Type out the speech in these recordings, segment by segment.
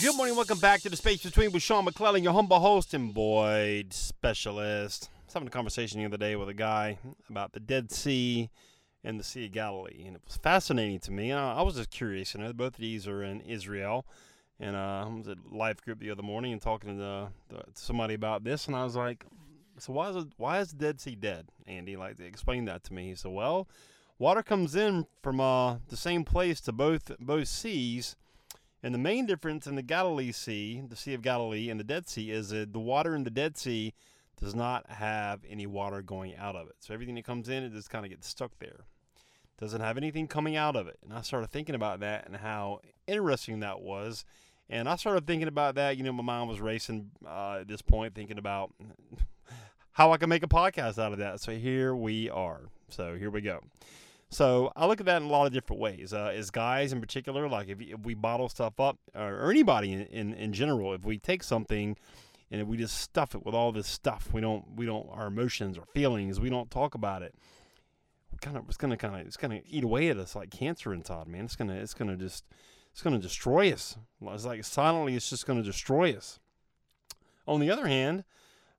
Good morning. Welcome back to the Space Between with Sean McClellan, your humble host and void specialist. I was having a conversation the other day with a guy about the Dead Sea and the Sea of Galilee, and it was fascinating to me. I, was just curious. You know, both of these are in Israel, and uh, I was at life group the other morning and talking to, the, somebody about this, and I was like, "So why is why is the Dead Sea dead?" Andy, like, explain that to me. He said, "Well, water comes in from uh, the same place to both both seas." And the main difference in the Galilee Sea, the Sea of Galilee, and the Dead Sea is that the water in the Dead Sea does not have any water going out of it. So everything that comes in, it just kind of gets stuck there. Doesn't have anything coming out of it. And I started thinking about that and how interesting that was. And I started thinking about that. You know, my mind was racing uh, at this point, thinking about how I can make a podcast out of that. So here we are. So here we go. So I look at that in a lot of different ways. Uh, as guys in particular, like if, if we bottle stuff up, or, or anybody in, in, in general, if we take something and we just stuff it with all this stuff, we don't we don't our emotions, our feelings, we don't talk about it. Kind of, it's gonna kind of it's gonna eat away at us like cancer inside, man. It's gonna it's gonna just it's gonna destroy us. It's like silently, it's just gonna destroy us. On the other hand,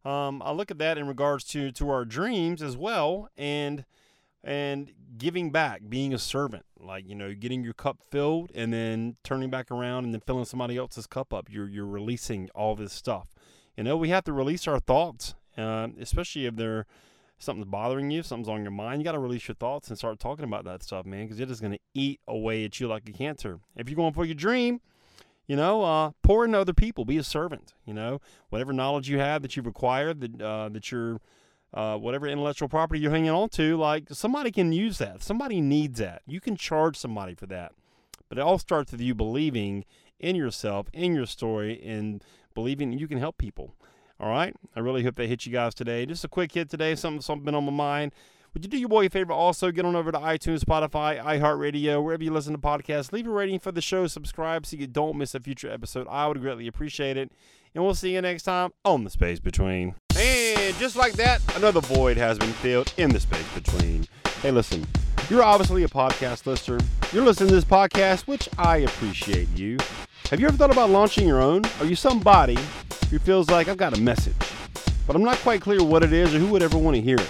um, I look at that in regards to to our dreams as well, and and giving back, being a servant, like you know, getting your cup filled and then turning back around and then filling somebody else's cup up. You're you're releasing all this stuff. You know, we have to release our thoughts, uh, especially if they're something's bothering you, something's on your mind. You got to release your thoughts and start talking about that stuff, man, because it is going to eat away at you like a cancer. If you're going for your dream, you know, uh, pour into other people. Be a servant. You know, whatever knowledge you have that you've acquired, that uh, that you're uh, whatever intellectual property you're hanging on to, like somebody can use that. Somebody needs that. You can charge somebody for that. But it all starts with you believing in yourself, in your story, and believing you can help people. All right. I really hope they hit you guys today. Just a quick hit today. Something something been on my mind. Would you do your boy a favor? Also, get on over to iTunes, Spotify, iHeartRadio, wherever you listen to podcasts. Leave a rating for the show. Subscribe so you don't miss a future episode. I would greatly appreciate it. And we'll see you next time on the space between. And just like that, another void has been filled in the space between. Hey, listen, you're obviously a podcast listener. You're listening to this podcast, which I appreciate you. Have you ever thought about launching your own? Are you somebody who feels like I've got a message, but I'm not quite clear what it is or who would ever want to hear it?